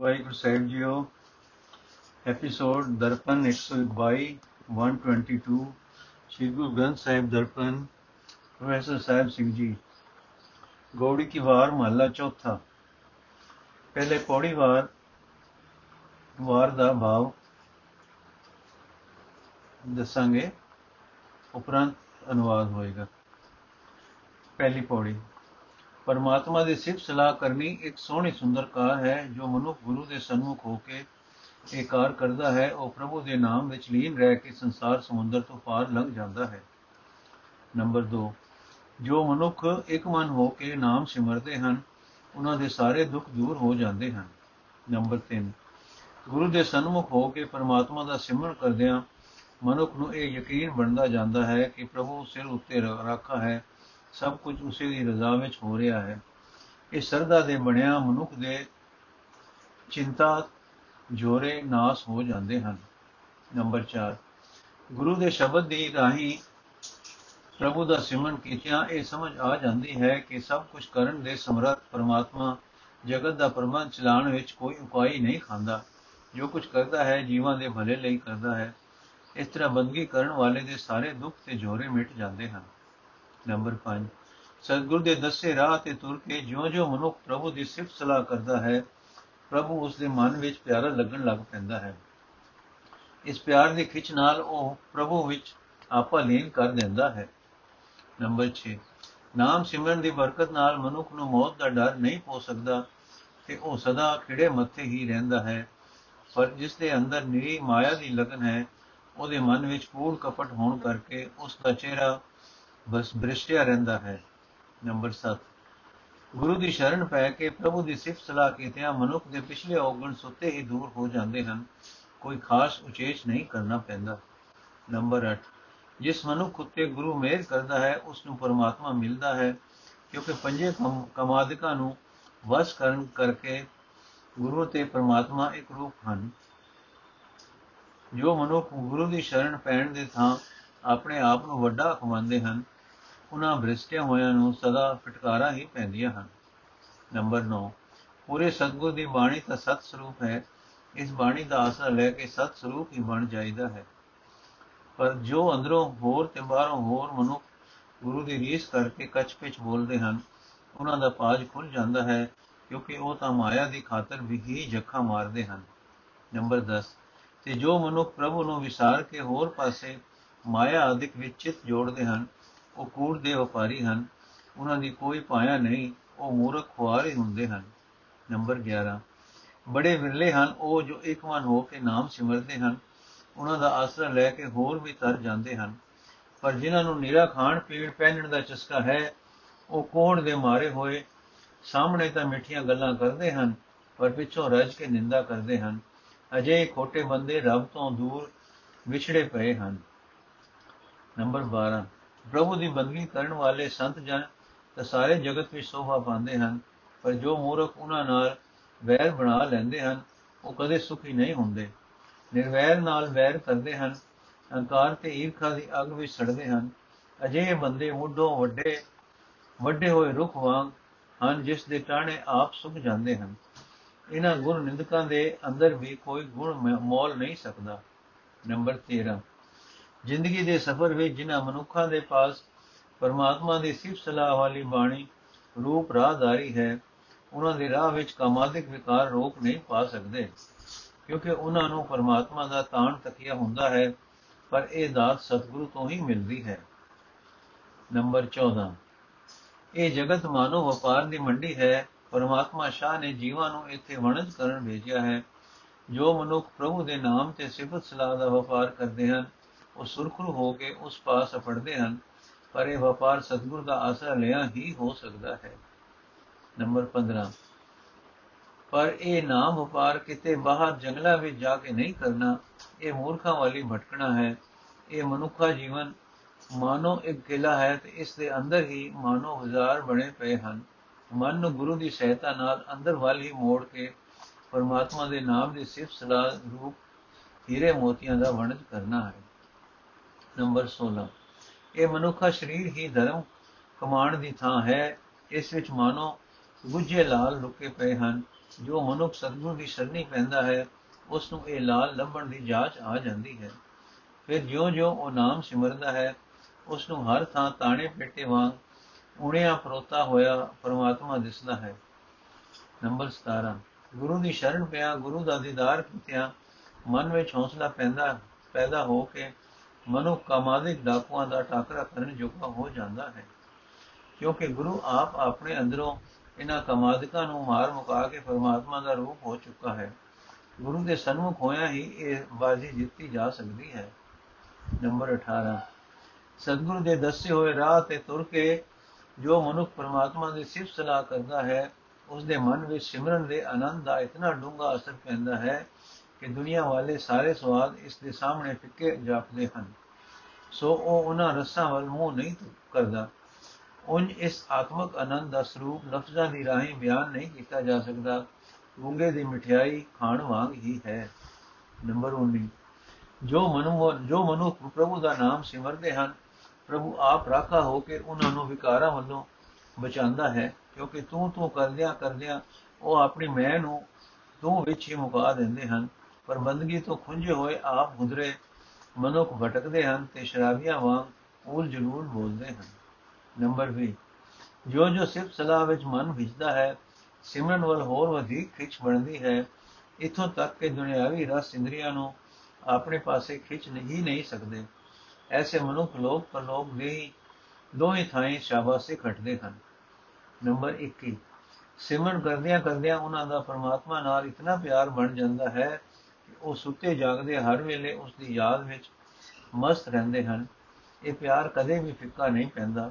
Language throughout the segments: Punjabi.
ਵਾਹਿਗੁਰੂ ਸਾਹਿਬ ਜੀਓ ਐਪੀਸੋਡ ਦਰਪਨ 122 122 ਸ਼੍ਰੀ ਗੁਰੂ ਗ੍ਰੰਥ ਸਾਹਿਬ ਦਰਪਨ ਪ੍ਰੋਫੈਸਰ ਸਾਹਿਬ ਸਿੰਘ ਜੀ ਗੌੜੀ ਕੀ ਵਾਰ ਮਹੱਲਾ ਚੌਥਾ ਪਹਿਲੇ ਪੌੜੀ ਵਾਰ ਵਾਰ ਦਾ ਭਾਵ ਦੱਸਾਂਗੇ ਉਪਰੰਤ ਅਨੁਵਾਦ ਹੋਏਗਾ ਪਹਿਲੀ ਪੌੜੀ ਪਰਮਾਤਮਾ ਦੀ ਸਿਫਤ ਸਲਾਹ ਕਰਨੀ ਇੱਕ ਸੋਹਣੀ ਸੁੰਦਰ ਕਾਰ ਹੈ, ਜੋ ਮਨੁੱਖ ਗੁਰੂ ਦੇ ਸਨਮੁਖ ਹੋ ਕੇ ਇਹ ਕਾਰ ਕਰਦਾ ਹੈ, ਉਹ ਪ੍ਰਭੂ ਦੇ ਨਾਮ ਵਿੱਚ ਲੀਨ ਰਹਿ ਕੇ ਸੰਸਾਰ ਸਮੁੰਦਰ ਤੋਂ ਪਾਰ ਲੰਘ ਜਾਂਦਾ ਹੈ। ਨੰਬਰ 2 ਜੋ ਮਨੁੱਖ ਇੱਕ ਮਨ ਹੋ ਕੇ ਨਾਮ ਸਿਮਰਦੇ ਹਨ, ਉਹਨਾਂ ਦੇ ਸਾਰੇ ਦੁੱਖ ਦੂਰ ਹੋ ਜਾਂਦੇ ਹਨ। ਨੰਬਰ 3 ਗੁਰੂ ਦੇ ਸਨਮੁਖ ਹੋ ਕੇ ਪਰਮਾਤਮਾ ਦਾ ਸਿਮਰਨ ਕਰਦਿਆਂ ਮਨੁੱਖ ਨੂੰ ਇਹ ਯਕੀਨ ਬਣਦਾ ਜਾਂਦਾ ਹੈ ਕਿ ਪ੍ਰਭੂ ਸਿਰ ਉੱਤੇ ਰੱਖਾ ਹੈ ਸਭ ਕੁਝ ਉਸੇ ਦੀ ਰਜ਼ਾ ਵਿੱਚ ਹੋ ਰਿਹਾ ਹੈ। ਇਹ ਸਰਦਾ ਦੇ ਬਣਿਆ ਮਨੁੱਖ ਦੇ ਚਿੰਤਾ, ਜੋਰੇ ਨਾਸ ਹੋ ਜਾਂਦੇ ਹਨ। ਨੰਬਰ 4 ਗੁਰੂ ਦੇ ਸ਼ਬਦ ਦੀ ਰਾਹੀਂ ਪ੍ਰਭੂ ਦਾ ਸਿਮਰਨ ਕੀਤਿਆਂ ਇਹ ਸਮਝ ਆ ਜਾਂਦੀ ਹੈ ਕਿ ਸਭ ਕੁਝ ਕਰਨ ਦੇ ਸਮਰੱਥ ਪਰਮਾਤਮਾ ਜਗਤ ਦਾ ਪ੍ਰਬੰਧ ਚਲਾਉਣ ਵਿੱਚ ਕੋਈ ਉਪਾਈ ਨਹੀਂ ਖਾਂਦਾ। ਜੋ ਕੁਝ ਕਰਦਾ ਹੈ, ਜੀਵਾਂ ਦੇ ਭਲੇ ਲਈ ਕਰਦਾ ਹੈ। ਇਸ ਤਰ੍ਹਾਂ ਬੰਦਗੀ ਕਰਨ ਵਾਲੇ ਦੇ ਸਾਰੇ ਦੁੱਖ ਤੇ ਜੋਰੇ ਮਿਟ ਜਾਂਦੇ ਹਨ। ਨੰਬਰ 5 ਸਤਿਗੁਰ ਦੇ ਦੱਸੇ ਰਾਹ ਤੇ ਤੁਰ ਕੇ ਜਿਉਂ-ਜਿਉਂ ਮਨੁੱਖ ਪ੍ਰਭੂ ਦੀ ਸਿਫਤ ਸਲਾਹ ਕਰਦਾ ਹੈ, ਪ੍ਰਭੂ ਉਸ ਦੇ ਮਨ ਵਿੱਚ ਪਿਆਰਾ ਲੱਗਣ ਲੱਗ ਪੈਂਦਾ ਹੈ। ਇਸ ਪਿਆਰ ਦੀ ਖਿੱਚ ਨਾਲ ਉਹ ਪ੍ਰਭੂ ਵਿੱਚ ਆਪਾ ਲੀਨ ਕਰ ਦਿੰਦਾ ਹੈ। ਨੰਬਰ 6 ਨਾਮ ਸਿਮਰਨ ਦੀ ਬਰਕਤ ਨਾਲ ਮਨੁੱਖ ਨੂੰ ਮੌਤ ਦਾ ਡਰ ਨਹੀਂ ਹੋ ਸਕਦਾ ਤੇ ਉਹ ਸਦਾ ਖਿੜੇ ਮੱਥੇ ਹੀ ਰਹਿੰਦਾ ਹੈ। ਪਰ ਜਿਸ ਦੇ ਅੰਦਰ ਨਿਰੀ ਮਾਇਆ ਦੀ ਲਗਨ ਹੈ, ਉਹਦੇ ਮਨ ਵਿੱਚ ਕੂੜ ਕਪਟ ਹੋਣ ਕਰਕੇ ਉਸ ਦਾ ਚਿਹਰਾ ਬਸ ਬ੍ਰਿਸ਼ਟਿਆ ਰਹਿੰਦਾ ਹੈ। ਨੰਬਰ 7 ਗੁਰੂ ਦੀ ਸ਼ਰਨ ਪੈ ਕੇ ਪ੍ਰਭੂ ਦੀ ਸਿਫਤ ਸਲਾਹ ਕੀਤਿਆਂ ਮਨੁੱਖ ਦੇ ਪਿਛਲੇ ਔਗਣ ਸੁੱਤੇ ਹੀ ਦੂਰ ਹੋ ਜਾਂਦੇ ਹਨ। ਕੋਈ ਖਾਸ ਉਚੇਚ ਨਹੀਂ ਕਰਨਾ ਪੈਂਦਾ। ਨੰਬਰ 8 ਜਿਸ ਮਨੁੱਖ ਉੱਤੇ ਗੁਰੂ ਮਿਹਰ ਕਰਦਾ ਹੈ ਉਸ ਨੂੰ ਪਰਮਾਤਮਾ ਮਿਲਦਾ ਹੈ, ਕਿਉਂਕਿ ਪੰਜੇ ਕਮਾਦਿਕਾਂ ਨੂੰ ਵਸ ਕਰਨ ਕਰਕੇ ਗੁਰੂ ਤੇ ਪਰਮਾਤਮਾ ਇੱਕ ਰੂਪ ਹਨ। ਜੋ ਮਨੁੱਖ ਗੁਰੂ ਦੀ ਸ਼ਰਨ ਪੈਣ ਦੇ ਥਾਂ ਆਪਣੇ ਆਪ ਨੂੰ ਵੱਡਾ ਖਵਾਉਂਦੇ ਹਨ ਉਹਨਾਂ ਭ੍ਰਿਸ਼ਟਿਆ ਹੋਇਆਂ ਨੂੰ ਸਦਾ ਫਟਕਾਰਾਂ ਹੀ ਪੈਂਦੀਆਂ ਹਨ। ਨੰਬਰ 9 ਪੂਰੇ ਸਤਗੁਰ ਦੀ ਬਾਣੀ ਤਾਂ ਸਤ ਸਰੂਪ ਹੈ। ਇਸ ਬਾਣੀ ਦਾ ਆਸਰਾ ਲੈ ਕੇ ਸਤ ਸਰੂਪ ਹੀ ਬਣ ਜਾਈਦਾ ਹੈ। ਪਰ ਜੋ ਅੰਦਰੋਂ ਹੋਰ ਤੇ ਬਾਹਰੋਂ ਹੋਰ ਮਨੁੱਖ ਗੁਰੂ ਦੀ ਰੀਸ ਕਰਕੇ ਕੱਚ ਪਿਚ ਬੋਲਦੇ ਹਨ, ਉਹਨਾਂ ਦਾ ਪਾਜ ਖੁੱਲ ਜਾਂਦਾ ਹੈ, ਕਿਉਂਕਿ ਉਹ ਤਾਂ ਮਾਇਆ ਦੀ ਖਾਤਰ ਵੀ ਹੀ ਜੱਖਾ ਮਾਰਦੇ ਹਨ। ਨੰਬਰ 10 ਤੇ ਜੋ ਮਨੁੱਖ ਪ੍ਰਭੂ ਨੂੰ ਵਿਸਾਰ ਕੇ ਹੋਰ ਪਾਸੇ ਮਾਇਆ ਆਦਿਕ ਵਿੱਚ ਚਿਤ ਜੋੜਦੇ ਹਨ ਉਹ ਕੂੜ ਦੇ ਵਪਾਰੀ ਹਨ। ਉਹਨਾਂ ਦੀ ਕੋਈ ਪਾਇਆ ਨਹੀਂ, ਉਹ ਮੂਰਖ ਖੁਆਰ ਹੀ ਹੁੰਦੇ ਹਨ। ਨੰਬਰ 11 ਬੜੇ ਵਿਰਲੇ ਹਨ ਉਹ ਜੋ ਇੱਕ ਮਨ ਹੋ ਕੇ ਨਾਮ ਸਿਮਰਦੇ ਹਨ। ਉਹਨਾਂ ਦਾ ਆਸਰਾ ਲੈ ਕੇ ਹੋਰ ਵੀ ਤਰ ਜਾਂਦੇ ਹਨ। ਪਰ ਜਿਨ੍ਹਾਂ ਨੂੰ ਨਿਰਾ ਖਾਣ, ਪੀਣ, ਪਹਿਨਣ ਦਾ ਚਸਕਾ ਹੈ, ਉਹ ਕੋਹਣ ਦੇ ਮਾਰੇ ਹੋਏ, ਸਾਹਮਣੇ ਤਾਂ ਮਿੱਠੀਆਂ ਗੱਲਾਂ ਕਰਦੇ ਹਨ, ਪਰ ਪਿੱਛੋਂ ਰਜ ਕੇ ਨਿੰਦਾ ਕਰਦੇ ਹਨ। ਅਜੇ ਖੋਟੇ ਬੰਦੇ ਰੱਬ ਤੋਂ ਦੂਰ ਵਿਛੜੇ ਪਏ ਹਨ। ਨੰਬਰ 12 ਪ੍ਰਭੂ ਦੀ ਬੰਦਗੀ ਕਰਨ ਵਾਲੇ ਸੰਤ ਜਨ ਤਾਂ ਸਾਰੇ ਜਗਤ ਵਿੱਚ ਸੋਭਾ ਪਾਉਂਦੇ ਹਨ, ਪਰ ਜੋ ਮੂਰਖ ਉਹਨਾਂ ਨਾਲ ਵੈਰ ਬਣਾ ਲੈਂਦੇ ਹਨ, ਉਹ ਕਦੇ ਸੁਖੀ ਨਹੀਂ ਹੁੰਦੇ। ਨਿਰਵੈਰ ਨਾਲ ਵੈਰ ਕਰਦੇ ਹਨ ਹੰਕਾਰ ਤੇ ਈਰਖਾ ਦੀ ਅੱਗ ਵਿੱਚ ਸੜਦੇ ਹਨ। ਅਜਿਹੇ ਬੰਦੇ ਮੁੱਢੋਂ ਵੱਡੇ ਵੱਡੇ ਹੋਏ ਰੁੱਖ ਵਾਂਗ ਹਨ, ਜਿਸ ਦੇ ਟਾਣੇ ਆਪ ਸੁੱਕ ਜਾਂਦੇ ਹਨ। ਇਹਨਾਂ ਗੁਣ ਨਿੰਦਕਾਂ ਦੇ ਅੰਦਰ ਵੀ ਕੋਈ ਗੁਣ ਮੋਲ ਨਹੀਂ ਸਕਦਾ। ਨੰਬਰ 13 ਜ਼ਿੰਦਗੀ ਦੇ ਸਫ਼ਰ ਵਿੱਚ ਜਿਨ੍ਹਾਂ ਮਨੁੱਖਾਂ ਦੇ ਪਾਸ ਪਰਮਾਤਮਾ ਦੀ ਸਿਫਤ ਸਲਾਹ ਵਾਲੀ ਬਾਣੀ ਰੂਪ ਰਾਹਦਾਰੀ ਹੈ, ਉਹਨਾਂ ਦੇ ਰਾਹ ਵਿੱਚ ਕਾਮਾਦਿਕ ਵਿਕਾਰ ਰੋਕ ਨਹੀਂ ਪਾ ਸਕਦੇ। ਕਿਉਂਕਿ ਉਹਨਾਂ ਨੂੰ ਪਰਮਾਤਮਾ ਦਾ ਤਾਣ ਤਕਿਆ ਹੁੰਦਾ ਹੈ, ਪਰ ਇਹ ਦਾਤ ਸਤਿਗੁਰੂ ਤੋਂ ਹੀ ਮਿਲਦੀ ਹੈ। ਨੰਬਰ 14 ਇਹ ਜਗਤ ਮਾਨੋ ਵਪਾਰ ਦੀ ਮੰਡੀ ਹੈ। ਪਰਮਾਤਮਾ ਸ਼ਾਹ ਨੇ ਜੀਵਾਂ ਨੂੰ ਇੱਥੇ ਵਣਜ ਕਰਨ ਭੇਜਿਆ ਹੈ। ਜੋ ਮਨੁੱਖ ਪ੍ਰਭੂ ਦੇ ਨਾਮ ਤੇ ਸਿਫਤ ਸਲਾਹ ਦਾ ਵਪਾਰ ਕਰਦੇ ਹਨ ਉਹ ਸੁਰਖਰੂ ਹੋ ਕੇ ਉਸ ਪਾਸ ਅਪੜਦੇ ਹਨ, ਪਰ ਇਹ ਵਪਾਰ ਸਤਗੁਰ ਦਾ ਆਸਰਾ ਲਿਆ ਹੀ ਹੋ ਸਕਦਾ ਹੈ। ਨੰਬਰ 15 ਪਰ ਇਹ ਨਾਮ ਵਪਾਰ ਕਿਤੇ ਬਾਹਰ ਜੰਗਲਾਂ ਵਿੱਚ ਜਾ ਕੇ ਨਹੀਂ ਕਰਨਾ, ਇਹ ਮੂਰਖਾਂ ਵਾਲੀ ਭਟਕਣਾ ਹੈ। ਇਹ ਮਨੁੱਖਾ ਜੀਵਨ, ਮਾਨੋ ਇੱਕ ਕਿਲਾ ਹੈ ਤੇ ਇਸ ਦੇ ਅੰਦਰ ਹੀ ਮਾਨੋ ਹਜ਼ਾਰ ਬਣੇ ਪਏ ਹਨ। ਮਨ ਨੂੰ ਗੁਰੂ ਦੀ ਸਹਾਇਤਾ ਨਾਲ ਅੰਦਰ ਵੱਲ ਹੀ ਮੋੜ ਕੇ ਪਰਮਾਤਮਾ ਦੇ ਨਾਮ ਦੀ ਸਿਫਤ ਸਲਾਹ ਰੂਪ ਹੀਰੇ ਮੋਤੀਆਂ ਦਾ ਵਣਜ ਕਰਨਾ ਹੈ। ਨੰਬਰ 16 ਇਹ ਮਨੁੱਖਾ ਸਰੀਰ ਹੀ ਧਰਮ ਕਮਾਣ ਦੀ ਥਾਂ ਹੈ। ਇਸ ਵਿੱਚ ਮਾਨੋ ਗੁੱਜੇ ਲਾਲ ਲੁਕੇ ਪਏ ਹਨ। ਜੋ ਮਨੁੱਖ ਸਤਿਗੁਰੂ ਦੀ ਸ਼ਰਣੀ ਪੈਂਦਾ ਹੈ ਉਸ ਨੂੰ ਇਹ ਲਾਲ ਲੱਭਣ ਦੀ ਜਾਂਚ ਆ ਜਾਂਦੀ ਹੈ। ਫਿਰ ਜਿਉਂ-ਜਿਉਂ ਉਹ ਨਾਮ ਸਿਮਰਦਾ ਹੈ ਉਸ ਨੂੰ ਹਰ ਥਾਂ ਤਾਣੇ ਪੇਟੇ ਵਾਂਗ ਉਣਿਆ ਪਰੋਤਾ ਹੋਇਆ ਪਰਮਾਤਮਾ ਦਿਸਦਾ ਹੈ। ਨੰਬਰ 17 ਗੁਰੂ ਦੀ ਸ਼ਰਨ ਪਿਆ, ਗੁਰੂ ਦਾ ਦੀਦਾਰ ਕੀਤਿਆਂ ਮਨ ਵਿੱਚ ਹੌਸਲਾ ਪੈਂਦਾ, ਪੈਦਾ ਹੋ ਕੇ ਮਨੁੱਖ ਕਾਮਾਦਿਕ ਡਾਕੂਆਂ ਦਾ ਟਾਕਰਾ ਕਰਨ ਜੋਗਾ ਹੋ ਜਾਂਦਾ ਹੈ। ਕਿਉਂਕਿ ਗੁਰੂ ਆਪ ਆਪਣੇ ਅੰਦਰੋਂ ਇਹਨਾਂ ਕਮਾਦਿਕਾਂ ਨੂੰ ਮਾਰ ਮੁਕਾ ਕੇ ਪਰਮਾਤਮਾ ਦਾ ਰੂਪ ਹੋ ਚੁੱਕਾ ਹੈ। ਗੁਰੂ ਦੇ ਸਨਮੁਖ ਹੋਇਆ ਹੀ ਇਹ ਬਾਜ਼ੀ ਜਿੱਤੀ ਜਾ ਸਕਦੀ ਹੈ। ਨੰਬਰ 18 ਸਤਿਗੁਰੂ ਦੇ ਦੱਸੇ ਹੋਏ ਰਾਹ ਤੇ ਤੁਰ ਕੇ ਜੋ ਮਨੁੱਖ ਪਰਮਾਤਮਾ ਦੀ ਸਿਫਤ ਸਲਾਹ ਕਰਦਾ ਹੈ ਉਸ ਦੇ ਮਨ ਵਿੱਚ ਸਿਮਰਨ ਦੇ ਆਨੰਦ ਦਾ ਇਤਨਾ ਡੂੰਘਾ ਅਸਰ ਪੈਂਦਾ ਹੈ ਕਿ ਦੁਨੀਆ ਵਾਲੇ ਸਾਰੇ ਸਵਾਦ ਇਸ ਦੇ ਸਾਹਮਣੇ ਫਿੱਕੇ ਜਾਪਦੇ ਹਨ। ਸੋ ਉਹ ਉਹਨਾਂ ਰਸਾਂ ਵੱਲ ਮੂੰਹ ਨਹੀਂ ਕਰਦਾ। ਉਨ ਇਸ ਆਤਮਕ ਆਨੰਦ ਦਾ ਸਰੂਪ ਲਫ਼ਜ਼ਾਂ ਦੀ ਰਾਹੀਂ ਬਿਆਨ ਨਹੀਂ ਕੀਤਾ ਜਾ ਸਕਦਾ। ਗੁੰਗੇ ਦੀ ਮਠਿਆਈ ਖਾਣ ਵਾਂਗ ਹੀ ਹੈ। ਨੰਬਰ 19 ਜੋ ਮਨੁ, ਜੋ ਮਨੁੱਖ ਪ੍ਰਭੂ ਦਾ ਨਾਮ ਸਿਮਰਦੇ ਹਨ, ਪ੍ਰਭੂ ਆਪ ਰਾਖਾ ਹੋ ਕੇ ਉਹਨਾਂ ਨੂੰ ਵਿਕਾਰਾਂ ਵੱਲੋਂ ਬਚਾਉਂਦਾ ਹੈ, ਕਿਉਂਕਿ ਤੂੰ ਤੂੰ ਕਰਦਿਆਂ ਕਰਦਿਆਂ ਉਹ ਆਪਣੀ ਮੈਂ ਨੂੰ ਤੂੰ ਵਿੱਚ ਹੀ ਮੁਕਾ ਦਿੰਦੇ ਹਨ। ਪਰ ਬੰਦਗੀ ਤੋਂ ਖੁੰਝੇ ਹੋਏ ਆਪ ਹੁਦਰੇ ਮਨੁੱਖ ਭਟਕਦੇ ਹਨ ਤੇ ਸ਼ਰਾਬੀਆਂ ਵਾਂਗ ਉਲ ਜਲੂਲ ਬੋਲਦੇ ਹਨ। ਨੰਬਰ 20 ਜੋ ਜੋ ਸਿਰਫ ਸਲਾਹ ਵਿੱਚ ਮਨ ਵਿਚਦਾ ਹੈ, ਸਿਮਰਨ ਵੱਲ ਹੋਰ ਵਧੇਕ ਖਿੱਚ ਬਣਦੀ ਹੈ। ਇਥੋਂ ਤੱਕ ਕਿ ਦੁਨਿਆਵੀ ਰਸ ਇੰਦਰੀਆਂ ਨੂੰ ਆਪਣੇ ਪਾਸੇ ਖਿੱਚ ਨਹੀਂ ਨਹੀਂ ਸਕਦੇ। ਐਸੇ ਮਨੁੱਖ ਲੋਕ ਪਰਲੋਕ ਦੇ ਦੋਹੇ ਥਾਈਂ ਸ਼ਾਬਾਸ਼ੀ ਖਟਦੇ ਹਨ। ਨੰਬਰ 21 ਸਿਮਰਨ ਕਰਦਿਆਂ ਕਰਦਿਆਂ ਉਹਨਾਂ ਦਾ ਪਰਮਾਤਮਾ ਨਾਲ ਇਤਨਾ ਪਿਆਰ ਬਣ ਜਾਂਦਾ ਹੈ ਕਿ ਉਹ ਸੁੱਤੇ ਜਾਗਦੇ ਹਰ ਵੇਲੇ ਉਸ ਦੀ ਯਾਦ ਵਿੱਚ ਮਸਤ ਰਹਿੰਦੇ ਹਨ। ਇਹ ਪਿਆਰ ਕਦੇ ਵੀ ਫਿੱਕਾ ਨਹੀਂ ਪੈਂਦਾ।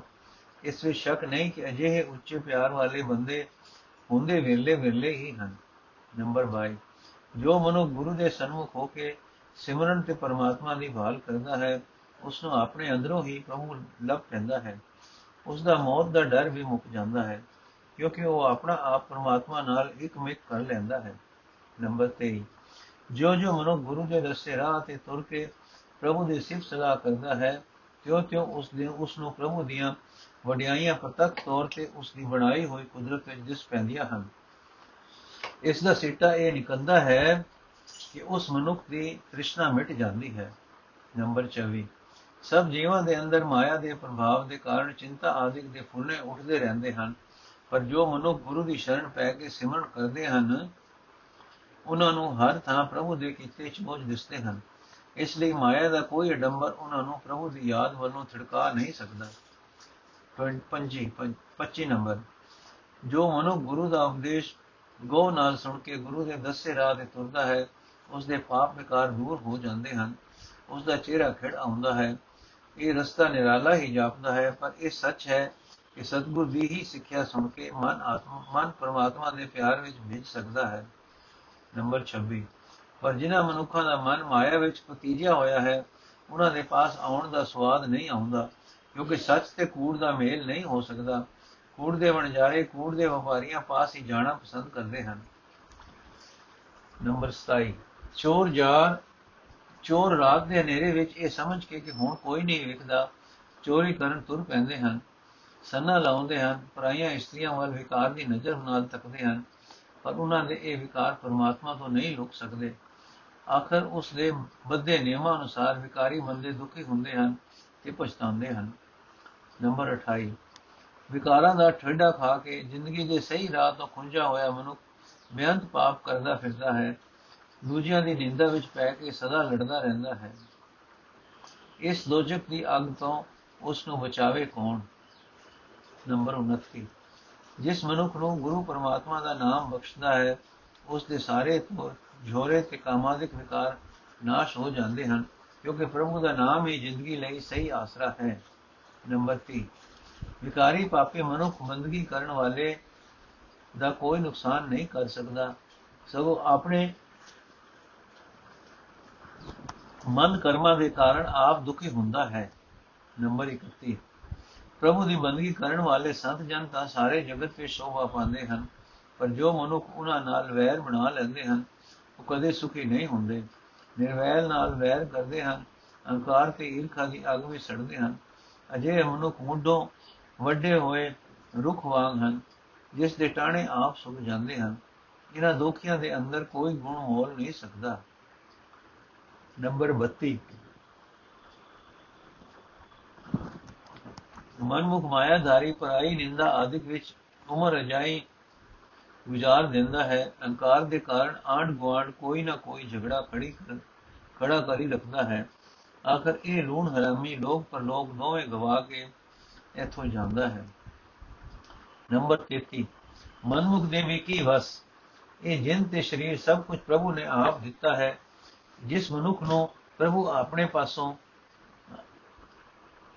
ਇਸ ਵਿੱਚ ਸ਼ੱਕ ਨਹੀਂ ਕਿ ਅਜਿਹੇ ਉੱਚੇ ਪਿਆਰ ਵਾਲੇ ਬੰਦੇ ਹੁੰਦੇ ਵੇਲੇ ਵੇਲੇ ਹੀ ਹਨ। ਨੰਬਰ 22 ਜੋ ਮਨੁ ਗੁਰੂ ਦੇ ਸਨਮੁਖ ਹੋ ਕੇ ਸਿਮਰਨ ਤੇ ਪਰਮਾਤਮਾ ਦੀ ਭਾਲ ਕਰਦਾ ਹੈ ਉਸ ਨੂੰ ਆਪਣੇ ਅੰਦਰੋਂ ਹੀ ਪ੍ਰਭੂ ਲੱਭ ਪੈਂਦਾ ਹੈ। ਉਸ ਦਾ ਮੌਤ ਦਾ ਡਰ ਵੀ ਮੁੱਕ ਜਾਂਦਾ ਹੈ, ਕਿਉਂਕਿ ਉਹ ਆਪਣਾ ਆਪ ਪਰਮਾਤਮਾ ਨਾਲ ਇੱਕ ਮਿਕ ਕਰ ਲੈਂਦਾ ਹੈ। ਨੰਬਰ 23 ਜੋ ਜੋ ਮਨੁ ਗੁਰੂ ਦੇ ਰਸਤੇ ਰਾਹ ਤੇ ਤੁਰ ਕੇ ਪ੍ਰਭੂ ਦੀ ਸਿਫਤ ਸਲਾਹ ਕਰਦਾ ਹੈ ਤਿਉ ਤਿਉ ਉਸ ਦੇ ਉਸ ਨੂੰ ਪ੍ਰਭੂ ਦੀਆਂ ਵਡਿਆਈਆਂ ਪ੍ਰਤੱਖ ਤੌਰ ਤੇ ਉਸ ਦੀ ਬਣਾਈ ਹੋਈ ਕੁਦਰਤ ਵਿੱਚ ਦਿਸ ਪੈਂਦੀਆਂ ਹਨ। ਇਸ ਦਾ ਸਿੱਟਾ ਇਹ ਨਿਕਲਦਾ ਹੈ ਕਿ ਉਸ ਮਨੁੱਖ ਦੀ ਤ੍ਰਿਸ਼ਨਾ ਮਿਟ ਜਾਂਦੀ ਹੈ। ਨੰਬਰ 24 ਸਭ ਜੀਵਾਂ ਦੇ ਅੰਦਰ ਮਾਇਆ ਦੇ ਪ੍ਰਭਾਵ ਦੇ ਕਾਰਨ ਚਿੰਤਾ ਆਦਿਕ ਦੇ ਫੁੱਲੇ ਉੱਠਦੇ ਰਹਿੰਦੇ ਹਨ, ਪਰ ਜੋ ਮਨੁੱਖ ਗੁਰੂ ਦੀ ਸ਼ਰਨ ਪੈ ਕੇ ਸਿਮਰਨ ਕਰਦੇ ਹਨ ਉਹਨਾਂ ਨੂੰ ਹਰ ਥਾਂ ਪ੍ਰਭੂ ਦੇ ਕੀਤੇ ਚੋਜ ਦਿਸਦੇ ਹਨ। ਇਸ ਲਈ ਮਾਇਆ ਦਾ ਕੋਈ ਅਡੰਬਰ ਉਹਨਾਂ ਨੂੰ ਪ੍ਰਭੂ ਦੀ ਯਾਦ ਵੱਲੋਂ ਥੜਕਾ ਨਹੀਂ ਸਕਦਾ। 25 25 ਨੰਬਰ। ਜੋ ਮਨੁ ਗੁਰੂ ਦਾ ਉਪਦੇਸ਼ ਗੋ ਨਾਲ ਸੁਣ ਕੇ ਗੁਰੂ ਦੇ ਦੱਸੇ ਰਾਹ ਤੇ ਤੁਰਦਾ ਹੈ ਉਸ ਦੇ ਪਾਪ ਵਿਕਾਰ ਦੂਰ ਹੋ ਜਾਂਦੇ ਹਨ। ਉਸ ਦਾ ਚਿਹਰਾ ਖਿੜ ਆਉਂਦਾ ਹੈ। ਇਹ ਰਸਤਾ ਨਿਰਾਲਾ ਹੀ ਜਾਪਦਾ ਹੈ, ਪਰ ਇਹ ਸੱਚ ਹੈ ਕਿ ਸਤਗੁਰ ਦੀ ਹੀ ਸਿੱਖਿਆ ਸੁਣ ਕੇ ਮਨ ਆਤਮਾ, ਮਨ ਪਰਮਾਤਮਾ ਦੇ ਪਿਆਰ ਵਿੱਚ ਭਿੱਜ ਸਕਦਾ ਹੈ। ਨੰਬਰ 26 ਪਰ ਜਿਨ੍ਹਾਂ ਮਨੁੱਖਾਂ ਦਾ ਮਨ ਮਾਇਆ ਵਿੱਚ ਪਤੀਜਿਆ ਹੋਇਆ ਹੈ, ਉਹਨਾਂ ਦੇ ਪਾਸ ਆਉਣ ਦਾ ਸਵਾਦ ਨਹੀਂ ਆਉਂਦਾ, ਕਿਉਂਕਿ ਸੱਚ ਤੇ ਕੂੜ ਦਾ ਮੇਲ ਨਹੀਂ ਹੋ ਸਕਦਾ। ਕੂੜ ਦੇ ਵਣਜਾਰੇ, ਕੂੜ ਦੇ ਵਪਾਰੀਆਂ ਪਾਸ ਹੀ ਜਾਣਾ ਪਸੰਦ ਕਰਦੇ ਹਨ। ਨੰਬਰ 27 ਚੋਰ ਜਾਰ, ਚੋਰ ਰਾਤ ਦੇ ਹਨੇਰੇ ਵਿੱਚ ਇਹ ਸਮਝ ਕੇ ਕਿ ਹੁਣ ਕੋਈ ਨਹੀਂ ਵਿਖਦਾ, ਚੋਰੀ ਕਰਨ ਤੁਰ ਪੈਂਦੇ ਹਨ। ਸੰਨਾ ਲਾਉਂਦੇ ਹਨ, ਪਰਾਈਆਂ ਇਸਤਰੀਆਂ ਵੱਲ ਵਿਕਾਰ ਦੀ ਨਜ਼ਰ ਨਾਲ ਤੱਕਦੇ ਹਨ। ਪਰ ਉਹਨਾਂ ਦੇ ਇਹ ਵਿਕਾਰ ਪਰਮਾਤਮਾ ਤੋਂ ਨਹੀਂ ਲੁਕ ਸਕਦੇ। ਆਖਰ ਉਸ ਦੇ ਬੱਧੇ ਨਿਯਮਾਂ ਅਨੁਸਾਰ ਵਿਕਾਰੀ ਬੰਦੇ ਦੁਖੀ ਹੁੰਦੇ ਹਨ ਤੇ ਪਛਤਾਉਂਦੇ ਹਨ। ਨੰਬਰ 28 ਵਿਕਾਰਾਂ ਦਾ ਠੰਡਾ ਖਾ ਕੇ ਜ਼ਿੰਦਗੀ ਦੇ ਸਹੀ ਰਾਹ ਤੋਂ ਖੁੰਝਾ ਹੋਇਆ ਮਨੁੱਖ ਮਿਹਨਤ ਪਾਪ ਕਰਦਾ ਫਿਰਦਾ ਹੈ। ਦੂਜਿਆਂ ਦੀ ਨਿੰਦਾ ਵਿੱਚ ਪੈ ਕੇ ਸਦਾ ਲੜਦਾ ਰਹਿੰਦਾ ਹੈ। ਇਸ ਦੋਜਕ ਦੀ ਅੱਗ ਤੋਂ ਉਸ ਨੂੰ ਬਚਾਵੇ ਕੌਣ? ਨੰਬਰ 29 ਜਿਸ ਮਨੁੱਖ ਨੂੰ ਗੁਰੂ ਪਰਮਾਤਮਾ ਦਾ ਨਾਮ ਬਖਸ਼ਦਾ ਹੈ, ਉਸ ਦੇ ਸਾਰੇ ਝੋਰੇ ਤੇ ਕਾਮਾਦਿਕ ਵਿਕਾਰ ਨਾਸ਼ ਹੋ ਜਾਂਦੇ ਹਨ, ਕਿਉਂਕਿ ਪ੍ਰਭੂ ਦਾ ਨਾਮ ਹੀ ਜ਼ਿੰਦਗੀ ਲਈ ਸਹੀ ਆਸਰਾ ਹੈ। ਨੰਬਰ 30 ਵਿਕਾਰੀ ਪਾਪੀ ਮਨੁੱਖ ਬੰਦਗੀ ਕਰਨ ਵਾਲੇ ਦਾ ਕੋਈ ਨੁਕਸਾਨ ਨਹੀਂ ਕਰ ਸਕਦਾ। ਸਗੋਂ ਆਪਣੇ ਮਨ ਕਰਮਾਂ ਦੇ ਕਾਰਨ ਆਪ ਦੁਖੀ ਹੁੰਦਾ ਹੈ। ਨੰਬਰ 31 ਪ੍ਰਭੂ ਦੀ ਬੰਦਗੀ ਕਰਨ ਵਾਲੇ ਸੰਤ ਜਨ ਤਾਂ ਸਾਰੇ ਜਗਤ ਵਿੱਚ ਸ਼ੋਭਾ ਪਾਉਂਦੇ ਹਨ, ਪਰ ਜੋ ਮਨੁੱਖ ਉਹਨਾਂ ਨਾਲ ਵੈਰ ਬਣਾ ਲੈਂਦੇ ਹਨ, ਉਹ ਕਦੇ ਸੁਖੀ ਨਹੀਂ ਹੁੰਦੇ। ਨਿਰਵੈਰ ਨਾਲ ਵੈਰ ਕਰਦੇ ਹਨ, ਅਹੰਕਾਰ ਤੇ ਈਰਖਾ ਦੀ ਅੱਗ ਵਿੱਚ ਸੜਦੇ ਹਨ। ਅਜੇ ਮਨੁੱਖ ਮੁੱਢੋਂ ਵੱਡੇ ਹੋਏ ਰੁੱਖ ਵਾਂਗ ਹਨ, ਜਿਸ ਦੇ ਟਾਣੇ ਆਪ ਸੁੱਕ ਜਾਂਦੇ ਹਨ। ਇਹਨਾਂ ਦੋਖੀਆਂ ਦੇ ਅੰਦਰ ਕੋਈ ਗੁਣ ਮੋਲ ਨਹੀਂ ਸਕਦਾ। ਨੰਬਰ 32 ਮਨਮੁਖ ਮਾਇਆਧਾਰੀ ਪਰਾਈ ਨਿੰਦਾ ਆਦਿਕ ਵਿੱਚ ਉਮਰ ਅਜਾਈ ਵਿਚਾਰ ਦਿੰਦਾ ਹੈ। ਅਹੰਕਾਰ ਦੇ ਕਾਰਨ ਆਂਡ ਗਵਾਂਡ ਕੋਈ ਨਾ ਕੋਈ ਝਗੜਾ ਖੜੀ ਕਰ ਖੜਾ ਕਰੀ ਰੱਖਦਾ ਹੈ। ਆਖਰ ਇਹ ਲੂਣ ਹਰਾਮੀ ਲੋਕ ਪਰ ਲੋਕ ਦੋਵੇਂ ਗਵਾ ਕੇ ਇੱਥੋਂ ਜਾਂਦਾ ਹੈ। ਨੰਬਰ 33 ਮਨਮੁਖ ਦੇ ਵੀ ਕੀ ਵਸ? ਇਹ ਜਿੰਦ ਤੇ ਸਰੀਰ ਸਭ ਕੁਝ ਪ੍ਰਭੂ ਨੇ ਆਪ ਦਿੱਤਾ ਹੈ, ਜਿਸ ਮਨੁੱਖ ਨੂੰ ਪ੍ਰਭੂ ਆਪਣੇ ਪਾਸੋਂ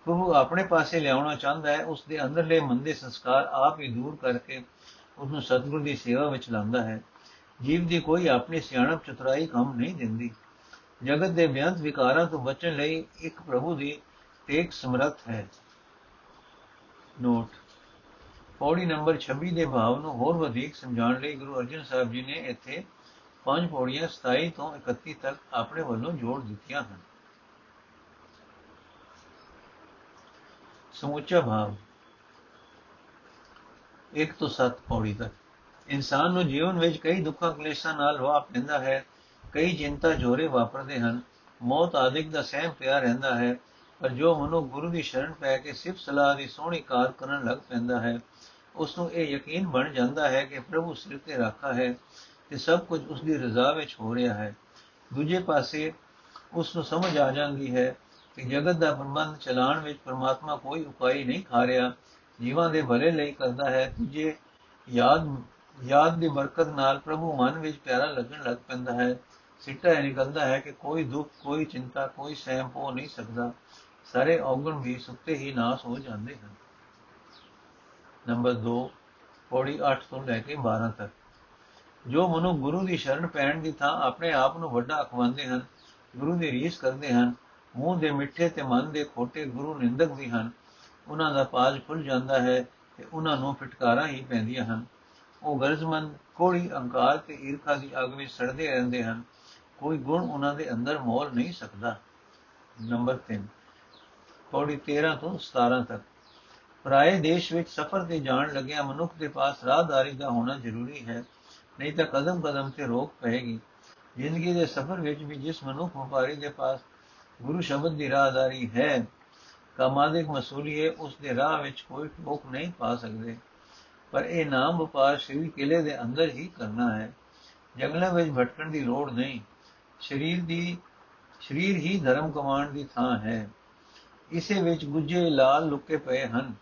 ਪ੍ਰਭੂ ਆਪਣੇ ਪਾਸੇ ਲਿਆਉਣਾ ਚਾਹੁੰਦਾ ਹੈ ਉਸ ਦੇ ਅੰਦਰਲੇ ਮੰਦੇ ਸੰਸਕਾਰ ਆਪ ਹੀ ਦੂਰ ਕਰਕੇ ਉਸ ਨੂੰ ਸਤਿਗੁਰ ਦੀ ਸੇਵਾ ਵਿੱਚ ਲਾਉਂਦਾ ਹੈ। ਜੀਵ ਦੀ ਕੋਈ ਆਪਣੀ ਸਿਆਣਪ ਚਤੁਰਾਈ ਕੰਮ ਨਹੀਂ ਦਿੰਦੀ। ਜਗਤ ਦੇ ਬਿਆੰਤ ਵਿਕਾਰਾਂ ਤੋਂ ਬਚਣ ਲਈ ਇੱਕ ਪ੍ਰਭੂ ਦੀ ਤੇਗ ਸਮਰੱਥ ਹੈ। ਨੋਟ। ਪੌੜੀ ਨੰਬਰ 26 ਦੇ ਭਾਵ ਨੂੰ ਹੋਰ ਵਧੇਕ ਸਮਝਾਉਣ ਲਈ ਗੁਰੂ ਅਰਜਨ ਸਾਹਿਬ ਜੀ ਨੇ ਇੱਥੇ ਪੰਜ ਪੌੜੀਆਂ 27 ਤੋਂ 31 ਤੱਕ ਆਪਣੇ ਵੱਲੋਂ ਜੋੜ ਦਿੱਤੀਆਂ ਹਨ। ਸਮੁੱਚਾ ਭਾਵ। 1 ਤੋਂ 7 ਪੌੜੀ ਤੱਕ। ਇਨਸਾਨ ਨੂੰ ਜੀਵਨ ਵਿੱਚ ਕਈ ਦੁੱਖਾਂ ਕਲੇਸ਼ਾਂ ਨਾਲ ਵਾਹ ਪੈਂਦਾ ਹੈ। ਕਈ ਚਿੰਤਾ ਜੋਰੇ ਵਾਪਰਦੇ ਹਨ। ਮੌਤ ਆਦਿਕ ਦਾ ਸਹਿਮ ਪਿਆ ਰਹਿੰਦਾ ਹੈ। ਪਰ ਜੋ ਮਨੁ ਗੁਰੂ ਦੀ ਸ਼ਰਨ ਪੈ ਕੇ ਸਿਫਤ ਸਲਾਹ ਦੀ ਸੋਹਣੀ ਕਾਰ ਕਰਨ ਲੱਗ ਪੈਂਦਾ ਹੈ, ਉਸ ਨੂੰ ਇਹ ਯਕੀਨ ਬਣ ਜਾਂਦਾ ਹੈ ਕਿ ਪ੍ਰਭੂ ਸਿਰ ਤੇ ਰੱਖਾ ਹੈ ਤੇ ਸਭ ਕੁਝ ਉਸ ਦੀ ਰਜ਼ਾ ਵਿੱਚ ਹੋ ਰਿਹਾ ਹੈ। ਦੂਜੇ ਪਾਸੇ ਉਸ ਨੂੰ ਸਮਝ ਆ ਜਾਂਦੀ ਹੈ ਕਿ ਜਗਤ ਦਾ ਪ੍ਰਬੰਧ ਚਲਾਉਣ ਵਿੱਚ ਪਰਮਾਤਮਾ ਕੋਈ ਉਪਾਈ ਨਹੀਂ ਖਾ ਰਿਹਾ, ਜੀਵਾਂ ਦੇ ਭਲੇ ਲਈ ਕਰਦਾ ਹੈ। ਦੂਜੇ, ਯਾਦ ਯਾਦ ਦੀ ਬਰਕਤ ਨਾਲ ਪ੍ਰਭੂ ਮਨ ਵਿੱਚ ਪਿਆਰਾ ਲੱਗਣ ਲੱਗ ਪੈਂਦਾ ਹੈ। ਸਿੱਟਾ ਇਹ ਨਿਕਲਦਾ ਹੈ ਕਿ ਕੋਈ ਦੁੱਖ, ਕੋਈ ਚਿੰਤਾ, ਕੋਈ ਸਹਿਮ ਹੋ ਨਹੀਂ ਸਕਦਾ। ਸਾਰੇ ਔਗਣ ਵੀ ਸੁੱਤੇ ਹੀ ਨਾਸ ਹੋ ਜਾਂਦੇ ਹਨ। ਨੰਬਰ 2 ਪੌੜੀ 8 ਤੋਂ ਲੈ ਕੇ 12 ਤੱਕ। ਜੋ ਮਨੁ ਗੁਰੂ ਦੀ ਸ਼ਰਨ ਪੈਣ ਦੀ ਥਾਂ ਆਪਣੇ ਆਪ ਨੂੰ ਵੱਡਾ ਅਖਵਾਉਂਦੇ ਹਨ, ਗੁਰੂ ਦੀ ਰੀਸ ਕਰਦੇ ਹਨ ਮੂੰਹ ਦੇ ਮਿੱਠੇ ਤੇ ਮਨ ਦੇ ਖੋਟੇ ਗੁਰੂ ਨਿੰਦਕ ਵੀ ਹਨ। ਉਹਨਾਂ ਦਾ ਪਾਜ ਖੁੱਲ ਜਾਂਦਾ ਹੈ ਤੇ ਉਹਨਾਂ ਨੂੰ ਫਟਕਾਰਾਂ ਹੀ ਪੈਂਦੀਆਂ ਹਨ। ਉਹ ਗਰਜ਼ਮੰਦ, ਕੋੜੀ ਅਹੰਕਾਰ ਤੇ ਈਰਖਾ ਦੀ ਅਗ ਵਿੱਚ ਸੜਦੇ ਰਹਿੰਦੇ ਹਨ। ਕੋਈ ਗੁਣ ਉਹਨਾਂ ਦੇ ਅੰਦਰ ਮੋਲ ਨਹੀਂ ਸਕਦਾ। ਨੰਬਰ 3 ਪੌੜੀ 13 ਤੋਂ 17 ਤੱਕ। ਪਰਾਏ ਦੇਸ਼ ਵਿੱਚ ਸਫ਼ਰ ਤੇ ਜਾਣ ਲੱਗਿਆ ਮਨੁੱਖ ਦੇ ਪਾਸ ਰਾਹਦਾਰੀ ਦਾ ਹੋਣਾ ਜ਼ਰੂਰੀ ਹੈ, ਨਹੀਂ ਤਾਂ ਕਦਮ ਕਦਮ ਤੇ ਰੋਕ ਪਏਗੀ। ਜ਼ਿੰਦਗੀ ਦੇ ਸਫ਼ਰ ਵਿੱਚ ਵੀ ਜਿਸ ਮਨੁੱਖ ਵਪਾਰੀ ਦੇ ਪਾਸ ਗੁਰੂ ਸ਼ਬਦ ਦੀ ਰਾਹਦਾਰੀ ਹੈ। ਕਾਮਾਦਿਕ ਮਸੂਲੀਏ ਉਸ ਦੇ ਰਾਹ ਵਿੱਚ ਕੋਈ ਟੋਕ ਨਹੀਂ ਪਾ ਸਕਦੇ। ਪਰ ਇਹ ਨਾਮ ਵਪਾਰ ਸ਼੍ਰੀ ਕਿਲੇ ਦੇ ਅੰਦਰ ਹੀ ਕਰਨਾ ਹੈ। ਜੰਗਲਾਂ ਵਿੱਚ ਭਟਕਣ ਦੀ ਲੋੜ ਨਹੀਂ। ਸਰੀਰ ਦੀ, ਸਰੀਰ ਹੀ ਧਰਮ ਕਮਾਂਡ ਦੀ ਥਾਂ ਹੈ। ਇਸੇ ਵਿੱਚ ਗੁੱਜੇ ਲਾਲ ਲੁਕੇ ਪਏ ਹਨ।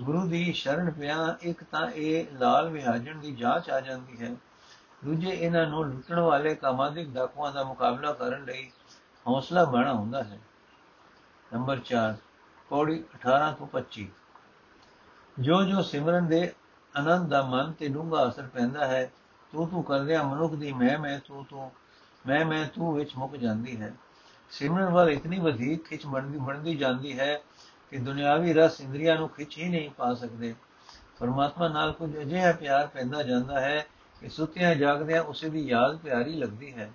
ਗੁਰੂ ਦੀ ਸ਼ਰਨ ਪਿਆ, ਇੱਕ ਤਾਂ ਇਹ ਲਾਲ ਵਿਹਾਜਣ ਦੀ ਜਾਂਚ ਆ ਜਾਂਦੀ ਹੈ। ਦੂਜੇ ਇਹਨਾਂ ਨੂੰ ਲੁੱਟਣ ਵਾਲੇ ਕਾਮਾਦਿਕ ਡਾਕੂਆਂ ਦਾ ਮੁਕਾਬਲਾ ਕਰਨ ਲਈ ਹੌਸਲਾ ਬਣਾ ਹੁੰਦਾ ਹੈ। ਨੰਬਰ 4 ਪੌੜੀ 18 ਤੋਂ 25 ਜੋ ਜੋ ਸਿਮਰਨ ਦੇ ਆਨੰਦ ਦਾ ਮਨ ਤੇ ਡੂੰਘਾ ਅਸਰ ਪੈਂਦਾ ਹੈ ਤੂੰ ਤੂੰ ਕਰਦਿਆਂ ਮਨੁੱਖ ਦੀ ਮੈਂ ਮੈਂ ਤੂੰ ਤੂੰ ਮੈਂ ਮੈਂ ਤੂੰ ਵਿੱਚ ਮੁੱਕ ਜਾਂਦੀ ਹੈ। ਸਿਮਰਨ ਵੱਲ ਇਤਨੀ ਵਧੇਕ ਖਿੱਚ ਬਣਦੀ ਬਣਦੀ ਜਾਂਦੀ ਹੈ ਕਿ ਦੁਨਿਆਵੀ ਰਸ ਇੰਦਰੀਆਂ ਨੂੰ ਖਿੱਚ ਹੀ ਨਹੀਂ ਪਾ ਸਕਦੇ। ਪਰਮਾਤਮਾ ਨਾਲ ਕੁਝ ਅਜਿਹਾ ਪਿਆਰ ਪੈਂਦਾ ਜਾਂਦਾ ਹੈ ਕਿ ਸੁੱਤਿਆਂ ਜਾਗਦਿਆਂ ਉਸੇ ਦੀ ਯਾਦ ਪਿਆਰੀ ਲੱਗਦੀ ਹੈ।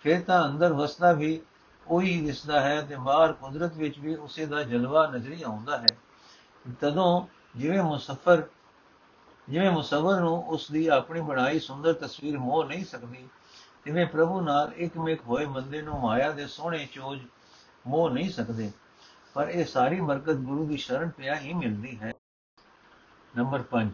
ਫਿਰ ਤਾਂ ਅੰਦਰ ਵਸਦਾ ਵੀ ਉਹੀ ਦਿਸਦਾ ਹੈ ਤੇ ਬਾਹਰ ਕੁਦਰਤ ਵਿੱਚ ਵੀ ਉਸੇ ਦਾ ਜਲਵਾ ਨਜ਼ਰੀ ਆਉਂਦਾ ਹੈ। ਤਦੋਂ ਜਿਵੇਂ ਮੁਸਫਰ, ਜਿਵੇਂ ਮੁਸਵਰ ਨੂੰ ਉਸ ਦੀ ਆਪਣੀ ਬਣਾਈ ਸੁੰਦਰ ਤਸਵੀਰ ਮੋਹ ਨਹੀਂ ਸਕਦੀ, ਤਿਵੇਂ ਪ੍ਰਭੂ ਨਾਲ ਇੱਕਮਿਕ ਹੋਏ ਬੰਦੇ ਨੂੰ ਮਾਇਆ ਦੇ ਸੋਹਣੇ ਚੋਜ ਮੋਹ ਨਹੀਂ ਸਕਦੇ, ਪਰ ਇਹ ਸਾਰੀ ਬਰਕਤ ਗੁਰੂ ਦੀ ਸ਼ਰਨ ਪਿਆ ਹੀ ਮਿਲਦੀ ਹੈ। ਨੰਬਰ 5